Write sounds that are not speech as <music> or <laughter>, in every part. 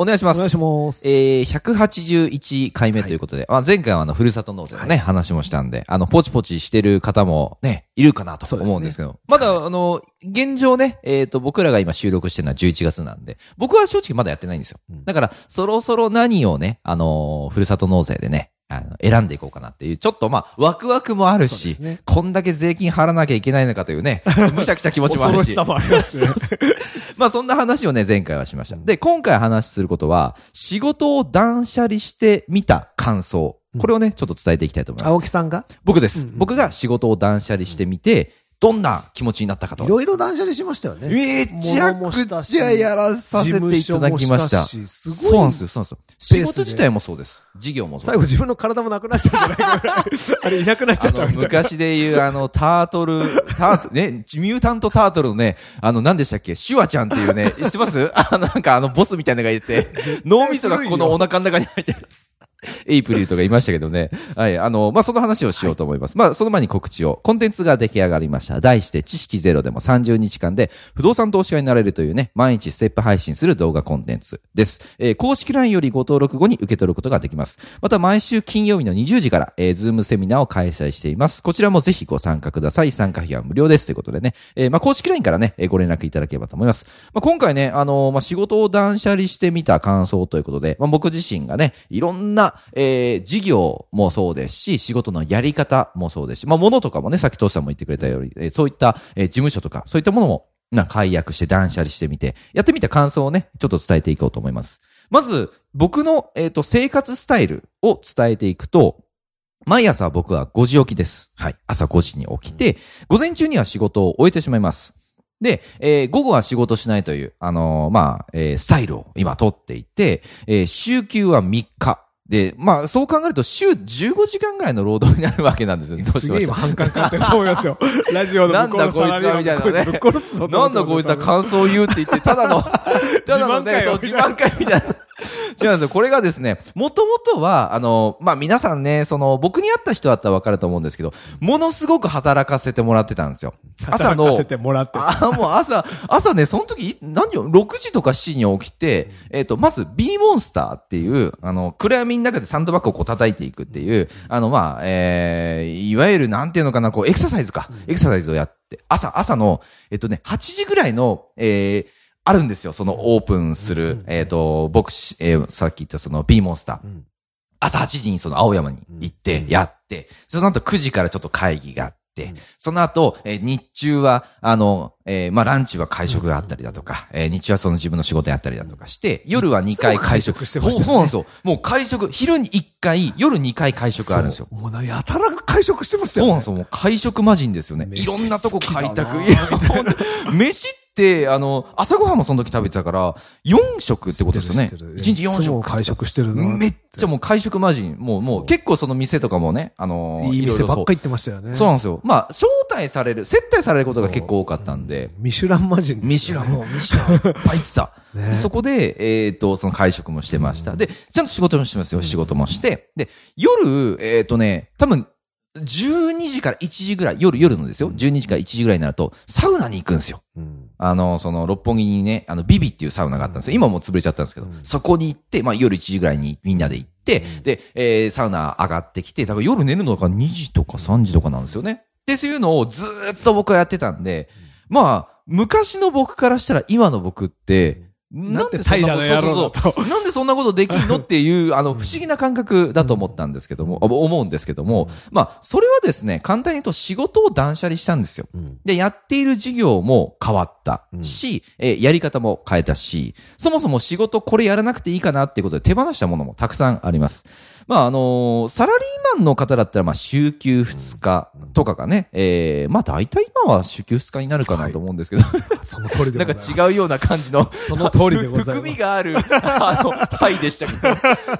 お願いします。お願いします。えー、181回目ということで、まあ、前回はあの、ふるさと納税のね、話もしたんで、あの、ポチポチしてる方もね、いるかなと思うんですけど、まだ、あの、現状ね、えっ、と、僕らが今収録してるのは11月なんで、僕は正直まだやってないんですよ。うんだから、そろそろ何をね、あのーふるさと納税でね、あの、選んでいこうかなっていう、ちょっとまあ、ワクワクもあるし、ねこんだけ税金払わなきゃいけないのかというね、むしゃくちゃ気持ちもあるし。恐ろしさもありますね。<laughs> まあそんな話をね、前回はしました。で、今回話することは、仕事を断捨離してみた感想。これをね、ちょっと伝えていきたいと思います。青木さんが？僕です、僕が仕事を断捨離してみて、どんな気持ちになったかと。いろいろ断捨離しましたよね。めちゃくちゃやらさせていただきました。ししすそうごい。なんですよ、そうなんですよ。仕事自体もそうです。事業もそうです。最後自分の体もなくなっちゃうんじゃないかぐらい。あれいなくなっちゃったみたいな。昔で言う、あの、タートル、タート、ね、ミュータントタートルのね、あの、何でしたっけ？シュワちゃんっていうね、知ってます？あなんかあの、ボスみたいなのがいて、脳みそがこのお腹の中に入ってる。エイプリルとかいましたけどね。はい。あの、まあ、その話をしようと思います。まあ、その前に告知を。コンテンツが出来上がりました。題して、知識ゼロでも30日間で不動産投資家になれるというね、毎日ステップ配信する動画コンテンツです。えー公式 LINE よりご登録後に受け取ることができます。また、毎週金曜日の20時から、えー、ズームセミナーを開催しています。こちらもぜひご参加ください。参加費は無料です。ということでね。えーまあ、公式 LINE からね、えーご連絡いただければと思います。まあ、今回ね、あのーまあ、仕事を断捨離してみた感想ということで、まあ、僕自身がね、いろんな、えー事業もそうですし、仕事のやり方もそうですし、まあ、物とかもね、さっきトシさんも言ってくれたように、えーそういった、えー事務所とか、そういったものも、な、解約して断捨離してみて、やってみた感想をね、ちょっと伝えていこうと思います。まず、僕の、えっ、と、生活スタイルを伝えていくと、毎朝僕は5時起きです。はい。朝5時に起きて、午前中には仕事を終えてしまいます。で、えー午後は仕事しないという、あのーまあ、えースタイルを今取っていて、えー週休は3日。で、まあ、そう考えると週15時間ぐらいの労働になるわけなんですよね。どうしました今反感買ってると思いますよ。<laughs> ラジオの向こうのサラリーマンなんだこいつはみたいなねなんだこいつは感想言うって言って、ただの、ただのね、自慢会をそう、自慢会みたいな。違うんですよ。これがですね、もともとは、あの、まあ、皆さんね、その、僕に会った人だったらわかると思うんですけど、ものすごく働かせてもらってたんですよ。朝の働かせ、てもらって。あ、もう朝、朝ね、その時、何を、6時とか7時に起きて、えっ、と、まず B モンスターっていう、あの、暗闇の中でサンドバッグをこう叩いていくっていう、あの、まあ、えー、いわゆるなんていうのかな、こう、エクササイズか。エクササイズをやって、朝、朝の、えっ、とね、8時ぐらいの、えー、あるんですよ。そのオープンする、えっ、と、僕し、えーさっき言ったその B モンスター。ん朝8時にその青山に行って、やって、その後9時からちょっと会議があって、その後、えー日中は、あの、えーまあ、ランチは会食があったりだとか、えー日中はその自分の仕事やったりだとかして、夜は2回会食。してましたよねそうそうなんですよ。もう会食、昼に1回、夜2回会食あるんですよ。もうな、やたら会食してましたよね。そうなんですよ。もう会食魔人ですよね。い飯ろんなとこ開拓。いや、本当飯って、あの、朝ごはんもその時食べてたから、4食ってことですよね。知ってる1日4いつも食。会食してるな。めっちゃもう会食魔人。もう、もう結構その店とかもね、あのいい店ばっか行ってましたよね。そうなんですよ。まあ、招待される、接待されることが結構多かったんで、ミシュラン魔人。ミシュラン、もうミシュラン、いっぱい行ってた。ねでそこで、えっ、と、その会食もしてました。で、ちゃんと仕事もしてますよ。仕事もして。で、夜、えっ、とね、多分、12時から1時ぐらい、夜、夜のですよ。12時から1時ぐらいになると、サウナに行くんですよ。うん。あの、その、六本木にね、あの、ビビっていうサウナがあったんですよ。今もう潰れちゃったんですけど、そこに行って、まあ、夜1時ぐらいにみんなで行って、で、えーサウナ上がってきて、だから夜寝るのが2時とか3時とかなんですよね。っていうのをずーっと僕はやってたんで、まあ、昔の僕からしたら今の僕って、なんてそんなことそうそうそう。なんでそんなことできんのっていう、あの、不思議な感覚だと思ったんですけども、あ思うんですけども、まあ、それはですね、簡単に言うと仕事を断捨離したんですよ。うん。で、やっている事業も変わったし、えーやり方も変えたし、そもそも仕事これやらなくていいかなっていうことで手放したものもたくさんあります。まあ、あのーサラリーマンの方だったら、まあ、週休2日とかがね、えーまあ、大体今は週休2日になるかなと思うんですけど、その通りで <laughs> なんか。違うような感じの、その通通りでございます。含みがある、あの、はいでしたけど。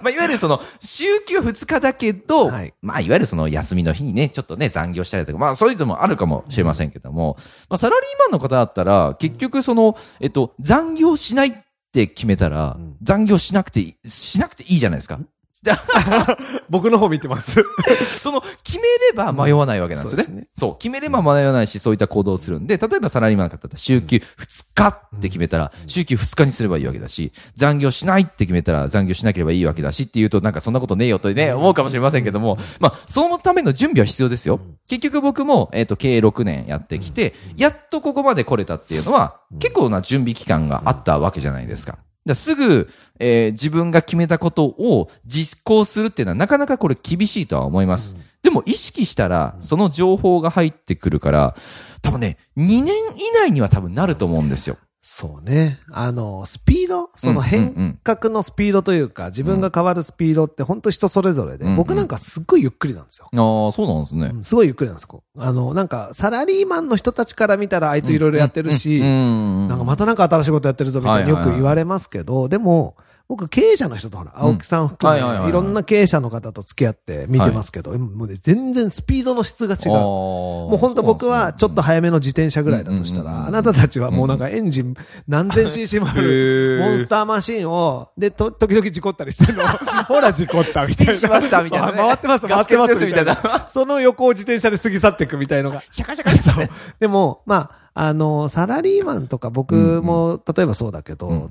まあ、いわゆるその、週休2日だけど、はいまあ、いわゆるその休みの日にね、ちょっとね、残業したりとか、まあ、そういうのもあるかもしれませんけども、まあ、サラリーマンの方だったら、結局その、えっと、残業しないって決めたら、うん残業しなくていい、しなくていいじゃないですか。<laughs> 僕の方見てます。<laughs> その、決めれば迷わないわけなんですよね。そうね。そう、決めれば迷わないし、そういった行動をするんで、例えばサラリーマンの方だったら、週休2日って決めたら、週休2日にすればいいわけだし、残業しないって決めたら、残業しなければいいわけだしっていうと、なんかそんなことねえよとね、思うかもしれませんけども、まあ、そのための準備は必要ですよ。結局僕も、えっ、と、経営6年やってきて、やっとここまで来れたっていうのは、結構な準備期間があったわけじゃないですか。だすぐ、えー自分が決めたことを実行するっていうのはなかなかこれ厳しいとは思います。でも意識したら、その情報が入ってくるから、多分ね、2年以内には多分なると思うんですよ。そうね。あの、スピード？その変革のスピードというか、自分が変わるスピードって本当人それぞれで、うんうん僕なんかすっごいゆっくりなんですよ。ああ、そうなんですねう。んすごいゆっくりなんですこうあの、なんか、サラリーマンの人たちから見たらあいついろいろやってるし、うんなんかまたなんか新しいことやってるぞみたいによく言われますけど、でも、僕経営者の人とほら、青木さん含め、はいはいはいはい。いろんな経営者の方と付き合って見てますけど、もうね、全然スピードの質が違う。ももう本当僕はちょっと早めの自転車ぐらいだとしたら、あなたたちはもうなんかエンジン何千 cc もある、モンスターマシンを、で、と、時々事故ったりしてるの。<laughs> ほら事故ったみたいな。しましたみたいなね。回ってます、回ってますみたいな。その横を自転車で過ぎ去っていくみたいのが。シャカシャカそう。でも、まあ、あの、サラリーマンとか僕も、例えばそうだけど、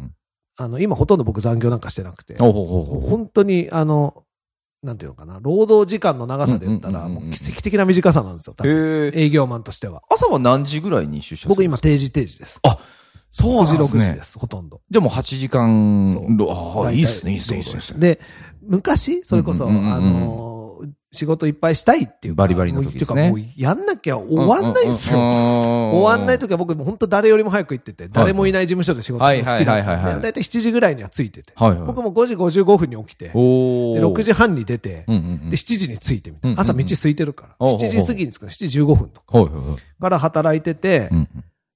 あの、今ほとんど僕残業なんかしてなくて、ほうほうほうほう本当に、あの、なんていうのかな、労働時間の長さで言ったら、もう奇跡的な短さなんですよ、多分。営業マンとしては。朝は何時ぐらいに出社する僕今定時定時です。そう5時、6時なんですねで。す、ほとんど。じゃあもう8時間そうろ、ああ、いいっすね、いいっすね、いいっすね。で、昔、それこそ、あの、仕事いっぱいしたいっていうかバリバリの時ですねもうやんなきゃ終わんないんですよ。終終わんない時は僕も本当誰よりも早く行ってて、誰もいない事務所で仕事するの好きだったんで、だいたい7時ぐらいには着いてて。僕も5時55分に起きて、でおー6時半に出て、で、7時に着いて。朝道空いてるから。おうおうおう7時過ぎに着くの7時15分とかから働いててう、ん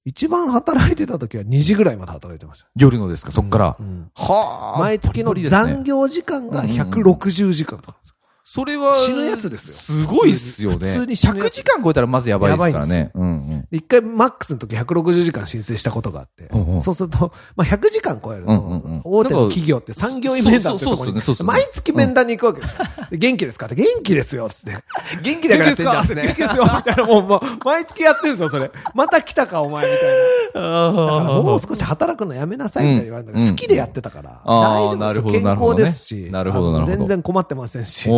一番働いてた時は2時ぐらいまで働いてました。夜のですか、そっからう。んはあ。毎月の残業時間がうんうんうん160時間とか。それは、死ぬやつですよ。すごいっすよね。普通に死ぬや100つ時間超えたらまずやばいですからね。うんうん。で一回マックスの時160時間申請したことがあって。うんう、ん。そうすると、まあ100時間超えると大手の企業って産業医面談ってとこに毎月面談に行くわけですよ。で元気ですか？って元気ですよ、つって。元気元気ですか元気ですよ、みたいな。もう、もう毎月やってんですよ、それ。また来たか、お前、みたいな。だからもう少し働くのやめなさいみたいに言われた好きでやってたから、大丈夫です健康ですし、なるほどあのなるほど。全然困ってませんし、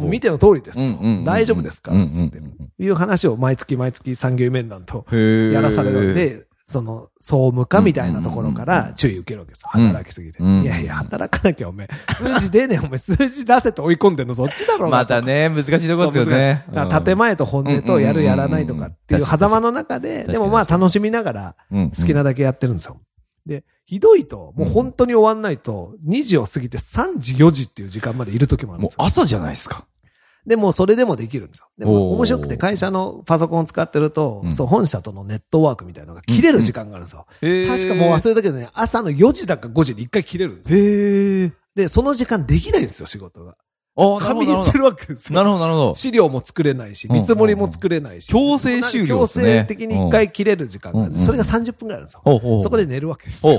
見ての通りですと。大丈夫ですから、つって。いう話を毎月毎月産業医面談とやらされるんで、その、総務課みたいなところから注意受けるわけですよ。うん働きすぎて。うんいやいや、働かなきゃおめえ、数字出ねえ、おめえ、数字出せと追い込んでんのそっちだろまたね、難しいところですよね。建前と本音とやるやらないとかっていう狭間の中で、うんでもまあ楽しみながらうん好きなだけやってるんですよ。で、ひどいと、もう本当に終わんないと、2時を過ぎて3時、4時っていう時間までいる時もあるんもうですよ。朝じゃないですか。でもそれでもできるんですよ。でも面白くて会社のパソコンを使ってると、うんそう、本社とのネットワークみたいなのが切れる時間があるんですよ。確かもう忘れたけどね、朝の4時だか5時に1回切れるんですよ。で、その時間できないんですよ、仕事が。あなる紙ほどにするわけですよ。なるほど、なるほど。資料も作れないし、うん見積もりも作れないし。強制終了強ですね制的に一回切れる時間がそれが30分くらいあるんですよ。そこで寝るわけですよ。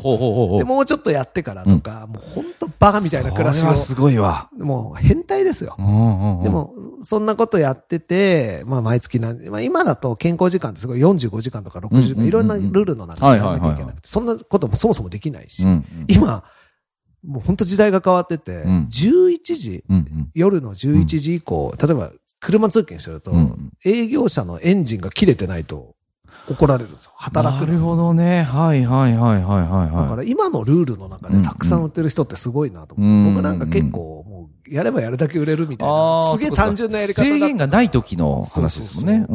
で、もうちょっとやってからとか、もう本当バカみたいな暮らしを。すごいわ。もう変態ですよ。で、も、そんなことやってて、まあ毎月なんまあ今だと健康時間ってすごい45時間とか60時間、いろんなルールの中でやらなきゃいけなくて、そんなこともそもそもできないし今、もう本当時代が変わってて、うん。11時、うんうん。夜の11時以降、例えば車通勤してると、うん営業者のエンジンが切れてないと怒られるんですよ。働くなるほどね。はいはいはいはいはい。はい。だから今のルールの中でたくさん売ってる人ってすごいなと思って、うん僕なんか結構もうやればやるだけ売れるみたいあな、ーすげえ単純なやり方だ制限がない時の話ですもんね。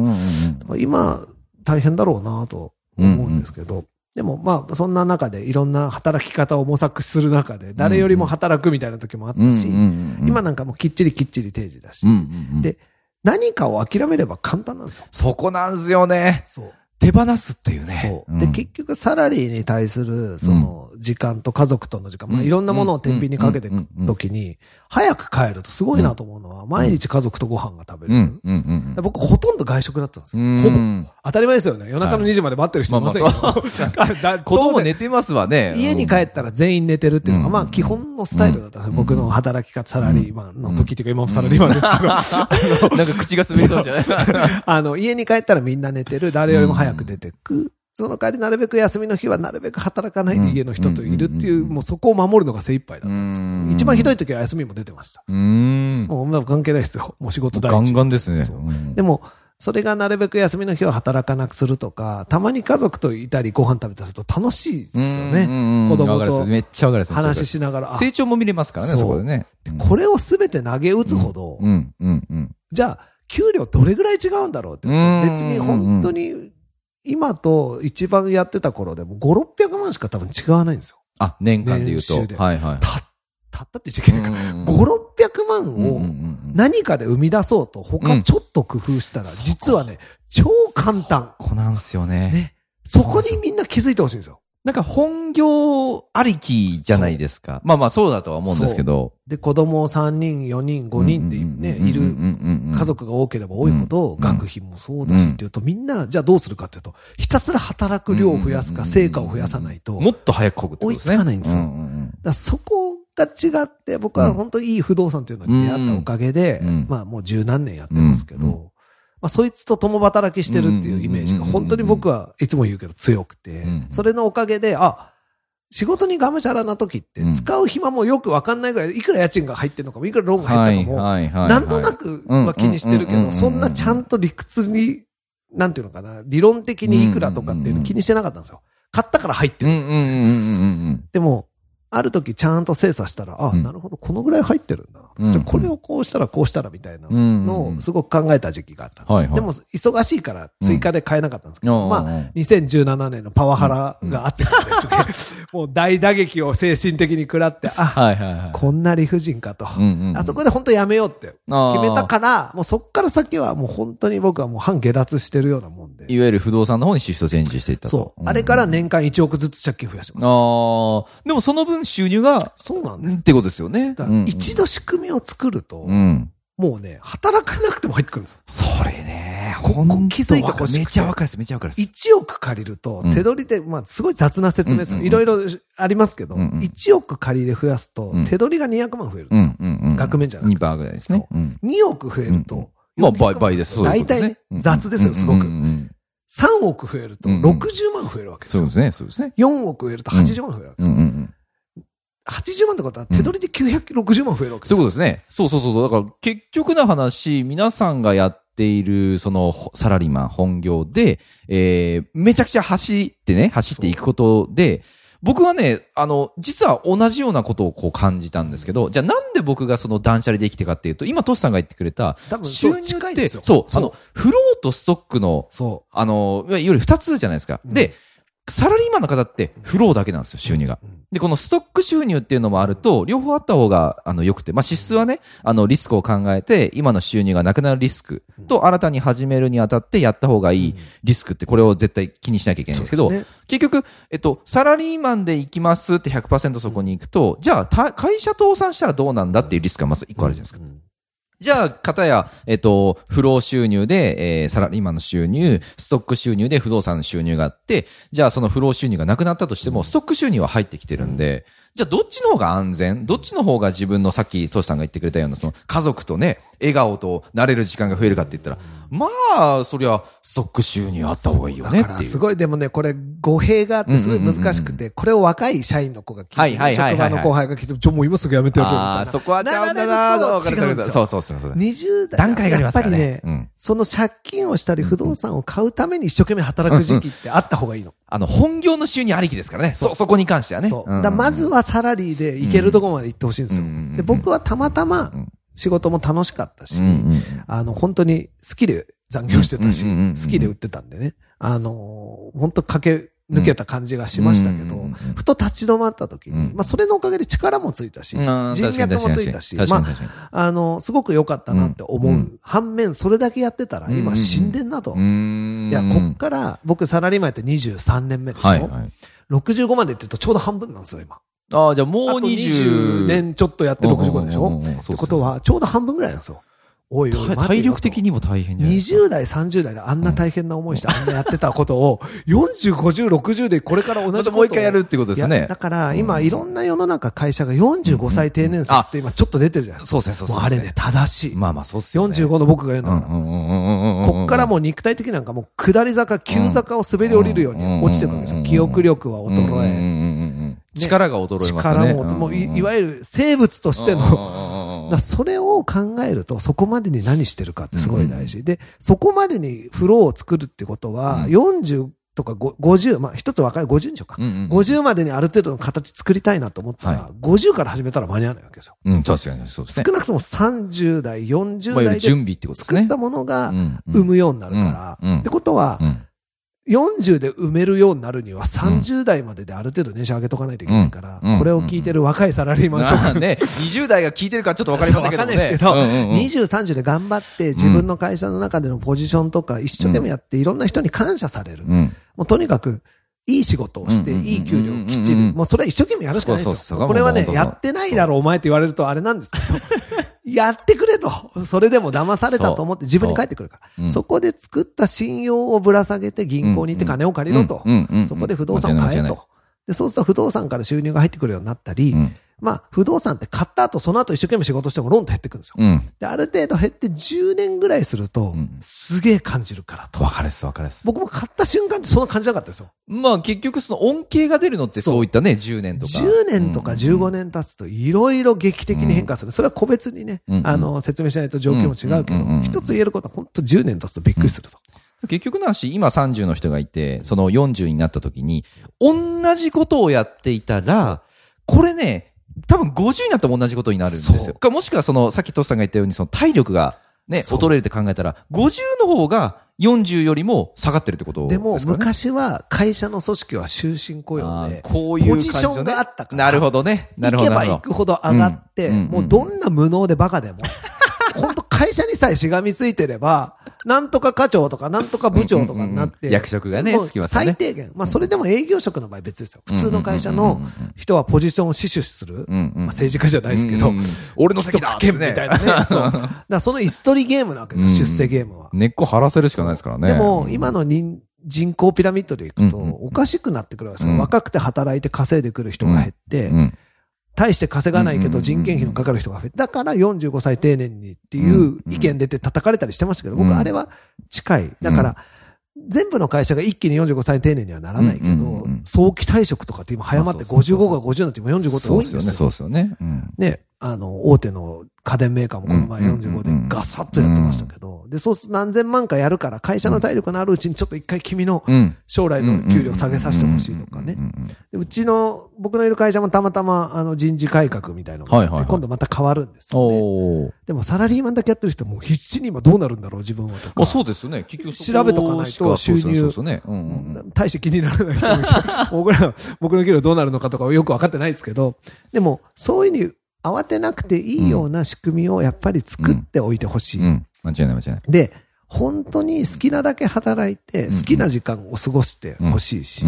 今大変だろうなと思うんですけど、でもまあそんな中でいろんな働き方を模索する中で誰よりも働くみたいな時もあったし、今なんかもうきっちりきっちり定時だし、で何かを諦めれば簡単なんですよ。そこなんですよね。そう。手放すっていうね。そう。で、結局サラリーに対する、その、時間と家族との時間、まあ、いろんなものを天秤にかけていくときに、早く帰るとすごいなと思うのは、毎日家族とご飯が食べれる。僕ほとんど外食だったんですよ。ほぼ。当たり前ですよね。夜中の2時まで待ってる人いませんよ。<laughs> <laughs> 子供寝てますわね。家に帰ったら全員寝てるっていうのが、まあ基本のスタイルだったんですよ。僕の働き方、サラリーマンの時っていうか、今もサラリーマンですけど。なん。か口が滑りそうじゃないあの、家に帰ったらみん。な寝てる。誰よりも早く出てく。その代わりなるべく休みの日はなるべく働かないで家の人といるっていう、もうそこを守るのが精一杯だったんですけど、一番ひどい時は休みも出てました。もう関係ないですよ。もう仕事大事。ガンガンですね。でも、それがなるべく休みの日は働かなくするとか、たまに家族といたりご飯食べたりすると楽しいですよね。子供と話しながら。成長も見れますからね、そこでね。これをすべて投げ打つほど、じゃあ、給料どれぐらい違うんだろうって。別に本当に今と一番やってた頃でも5、600万しか多分違わないんですよ。あ、年間で言うと。はいはい。た、たったって言っちゃいけないから、5、600万を何かで生み出そうと、他ちょっと工夫したら、実はね、超簡単。こなんですよね。ね。そこにみんな気づいてほしいんですよ。なんか本業ありきじゃないですか。まあまあそうだとは思うんですけど。で、子供3人、4人、5人でね、いる家族が多ければ多いほど、学費もそうだしっていうと、みんな、じゃあどうするかっていうと、ひたすら働く量を増やすか、成果を増やさないと。もっと早くこぐって追いつかないんですよ。だそこが違って、僕は本当にいい不動産っていうのに出会ったおかげで、まあもう十何年やってますけど、まあ、そいつと共働きしてるっていうイメージが本当に僕はいつも言うけど強くて、それのおかげで、あ、仕事にがむしゃらな時って使う暇もよくわかんないぐらい、いくら家賃が入ってるのかも、いくらローンが入ったかも、なんとなくは気にしてるけど、そんなちゃんと理屈に、なんていうのかな、理論的にいくらとかっていうの気にしてなかったんですよ。買ったから入ってる。でも、ある時ちゃんと精査したら、あ、なるほど、このぐらい入ってるんだ。な。じゃこれをこうしたらこうしたらみたいなのをすごく考えた時期があったんですよ。でも、忙しいから追加で買えなかったんですけど、まあ、2017年のパワハラがあってですね、<laughs> もう大打撃を精神的に食らって、あ、こんな理不尽かと。あそこで本当やめようって決めたから、もうそっから先はもう本当に僕はもう半下脱してるようなもんで。いわゆる不動産の方にシフトチェンジしていったと。そう。あれから年間1億ずつ借金増やしてます。ああ。でもその分収入が、そうなんです。ってことですよね。一度仕組みを作ると、もうね、働かなくても入ってくるんですよ。それね、ここ気づいてほしい。めっちゃわかるです、めっちゃわかるです。1億借りると、手取りで、まあ、すごい雑な説明です。いろいろありますけど、1億借りで増やすと、手取りが200万増えるんですよ。額面じゃなくて。2%ぐらいですね。2億増えると、まあ、倍、倍です。大体、雑ですよ、すごく。3億増えると60万増えるわけですよ。そうですね、そうですね。4億増えると80万増えるわけですよ。80万ってことは手取りで960万増えるわけですそういうことですね。そうそうそう。だから結局の話、皆さんがやっている、その、サラリーマン本業で、えー、めちゃくちゃ走ってね、走っていくことで、僕はね、あの、実は同じようなことをこう感じたんですけど、じゃあなんで僕がその断捨離できてかっていうと、今トシさんが言ってくれた、収入って、そう、あの、フローとストックの、そう。あの、いわゆる二つじゃないですか。で、サラリーマンの方ってフローだけなんですよ、収入が。で、このストック収入っていうのもあると、両方あった方が、あの、良くて、まあ、支出はね、あの、リスクを考えて、今の収入がなくなるリスクと、新たに始めるにあたってやった方がいいリスクって、これを絶対気にしなきゃいけないんですけど、ね、結局、えっと、サラリーマンで行きますって100%そこに行くと、じゃあ、会社倒産したらどうなんだっていうリスクがまず一個あるじゃないですか。じゃあ、かたや、えっと、不労収入で、えー、サラリーマンの収入、ストック収入で不動産の収入があって、じゃあその不労収入がなくなったとしても、ストック収入は入ってきてるんで、じゃあどっちの方が安全？どっちの方が自分のさっきトシさんが言ってくれたような、その家族とね、笑顔となれる時間が増えるかって言ったら、まあ、そりゃ、ストック収入あった方がいいよねだからすごい、でもね、これ、語弊があってすごい難しくて、これを若い社員の子が聞いて、はいはいはい職場の後輩が聞いて、ちょ、もう今すぐやめてやるよ、みたいな。そこはちゃうんだな違うんですよ。そうそうそうそう。20代。段階がありますからね。やっぱりね、その借金をしたり不動産を買うために一生懸命働く時期ってあった方がいいの。あの、本業の収入ありきですからね。そ、そこに関してはね。そう。だまずはサラリーで行けるところまで行ってほしいんですよ。で、僕はたまたま仕事も楽しかったし、あの、本当に好きで残業してたし、好きで売ってたんでね。あの、本当かけ抜けた感じがしましたけど、ふと立ち止まった時に、まあそれのおかげで力もついたし、人脈もついたし、まあ、あの、すごく良かったなって思う。反面、それだけやってたら今死んでんなと。いや、こっから僕サラリーマンやって23年目でしょ、はいはい、?65 までって言うとちょうど半分なんですよ、今。ああ、じゃあもう20年ちょっとやって65でしょ？ってことは、ちょうど半分ぐらいなんですよ。おいおい体力的にも大変じゃない20代、30代であんな大変な思いして、あんなやってたことを、40、50、60でこれから同じこともう一回やるってことですね。だから、今、いろんな世の中会社が45歳定年説って今ちょっと出てるじゃないですか。そうですね、そうですね。あれね、正しい。まあまあ、そうっすよ、ね。45の僕が言うんだから。こっからもう肉体的なんかもう下り坂、急坂を滑り降りるように落ちていくんですよ。記憶力は衰え。力が衰えますね。力も、もういわゆる生物としての、だそれを考えると、そこまでに何してるかってすごい大事。で、そこまでにフローを作るってことは、40とか50、まあ一つ分かる、50にしようか。50までにある程度の形作りたいなと思ったら、50から始めたら間に合わないわけですよ。うん、確かにそうですね。少なくとも30代、40代で準備ってことですね。作ったものが生むようになるから。ってことは、40で埋めるようになるには30代までである程度年収上げとかないといけないから、これを聞いてる若いサラリーマン諸君。<laughs> ね、20代が聞いてるかちょっとわかりませんけどね。わかんないですけど、20、30で頑張って自分の会社の中でのポジションとか一生懸命やっていろんな人に感謝される。もうとにかく、いい仕事をして、いい給料をきっちり、もうそれは一生懸命やるしかないですよ。これはね、やってないだろお前って言われるとあれなんですけど、やってくれと。それでも騙されたと思って自分に返ってくるから。そこで作った信用をぶら下げて銀行に行って金を借りろと。そこで不動産を買えと。で、そうすると不動産から収入が入ってくるようになったり、まあ、不動産って買った後、その後一生懸命仕事してもローンと減ってくるんですよ。うん、で、ある程度減って10年ぐらいすると、うん、すげえ感じるからと。わかるっす、わかるっす。僕も買った瞬間ってそんな感じなかったですよ。まあ、結局その恩恵が出るのってそういったね、10年とか。10年とか15年経つと、いろいろ劇的に変化する。それは個別にね、あの、説明しないと状況も違うけど、一つ言えることは本当10年経つとびっくりすると。結局の話、今30の人がいて、その40になった時に、同じことをやっていたら、これね、多分50になっても同じことになるんですよ。かもしくはその、さっきトシさんが言ったように、その体力がね、衰えるって考えたら、50の方が40よりも下がってるってことですか、ね、でも、昔は会社の組織は終身雇用で、こういう、ポジションがあったから。なるほどね。なるほど。行けば行くほど上がって、もうどんな無能でバカでも、<laughs> 本当会社にさえしがみついてれば、なんとか課長とか、なんとか部長とかになって。役職がね、つきますね。最低限。まあ、それでも営業職の場合別ですよ。普通の会社の人はポジションを死守する。まあ、政治家じゃないですけど、俺の席だみたいなね。そう。だからその椅子取りゲームなわけですよ、出世ゲームは。根っこ張らせるしかないですからね。でも、今の人、人口ピラミッドでいくと、おかしくなってくるわけですよ。若くて働いて稼いでくる人が減って、大して稼がないけど人件費のかかる人が増えて、だから45歳定年にっていう意見出て叩かれたりしてましたけど、僕あれは近い。だから、全部の会社が一気に45歳定年にはならないけど、早期退職とかって今早まって55が50になって今45って多いんですよ。そうですよね。そうですよね。ね、あの、大手の家電メーカーもこの前45でガサッとやってましたけど、で、そうす何千万かやるから、会社の体力のあるうちにちょっと一回君の将来の給料下げさせてほしいとかね。うちの、僕のいる会社もたまたまあの人事改革みたいなのが、今度また変わるんですよね。でもサラリーマンだけやってる人も必死に今どうなるんだろう、自分はとか。あそうですよね。結局調べとかないと。収入、大して気にならない人もいて、<laughs> 僕ら、僕の給料どうなるのかとかよく分かってないですけど、でも、そういうふうに慌てなくていいような仕組みをやっぱり作っておいてほしい。間違いない間違いない。で、本当に好きなだけ働いて、好きな時間を過ごしてほしいし、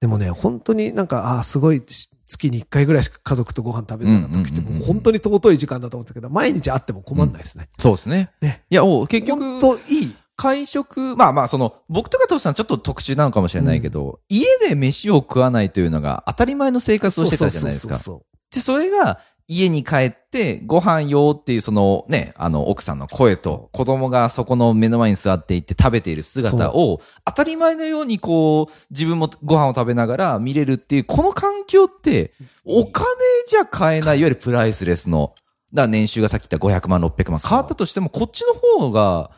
でもね、本当になんか、ああ、すごい、月に1回ぐらいしか家族とご飯食べるような時って、もう本当に尊い時間だと思ったけど、毎日会っても困んないですね。そうですね。ね。いや、お結局。本当いい。会食、まあまあ、その、僕とかトシさんちょっと特殊なのかもしれないけど、家で飯を食わないというのが当たり前の生活をしてたじゃないですか。そうそうそうで、それが、家に帰ってご飯よっていうそのね、あの奥さんの声と子供がそこの目の前に座っていて食べている姿を当たり前のようにこう自分もご飯を食べながら見れるっていうこの環境ってお金じゃ買えないいわゆるプライスレスの、だから年収がさっき言った500万600万変わったとしてもこっちの方が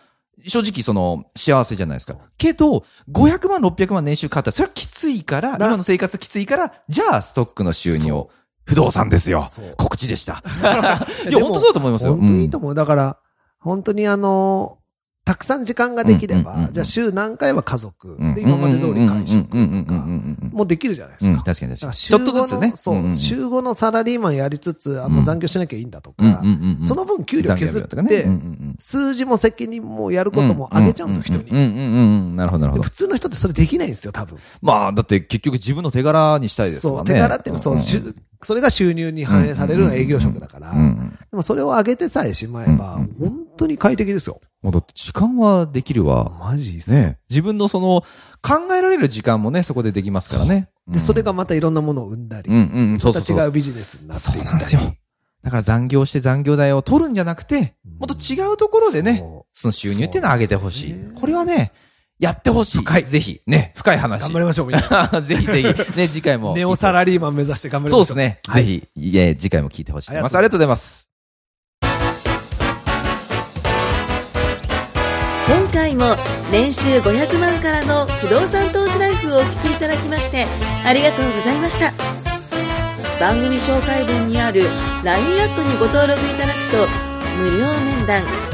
正直その幸せじゃないですか。けど、500万600万年収変わったらそれはきついから、今の生活きついから、じゃあストックの収入を。不動産ですよ。告知でした。<laughs> いや、本当そうだと思いますよ。本当にいいと思う。だから、本当にあの、たくさん時間ができれば、じゃあ週何回は家族、で、今まで通り会食とか、もうできるじゃないですか。確かに確かに。ちょっとずつね。そう、週5のサラリーマンやりつつ、あの残業しなきゃいいんだとか、その分給料削って、数字も責任もやることも上げちゃうんですよ、人に。なるほど、なるほど。普通の人ってそれできないんですよ、多分。まあ、だって結局自分の手柄にしたいですからね。そう、手柄っていうのは、そう、それが収入に反映される営業職だから、でもそれを上げてさえしまえば、本当に快適ですよ。もうだって時間はできるわ。マジっすね。自分のその、考えられる時間もね、そこでできますからね。で、それがまたいろんなものを生んだり、うんうん、そうそうそう。違うビジネスになっていったり。そうなんですよ。だから残業して残業代を取るんじゃなくて、もっと違うところでね、その収入っていうのを上げてほしい。これはね、やってほしい。深い。ぜひ、ね、深い話。頑張りましょう、みんな。<laughs> ぜひぜひ、ね、次回も。ネオサラリーマン目指して頑張りましょう。そうですね。ぜひ、いえ、次回も聞いてほしいと思います。ありがとうございます。今回も年収500万からの不動産投資ライフをお聞きいただきましてありがとうございました番組紹介文にある LINE アットにご登録いただくと無料面談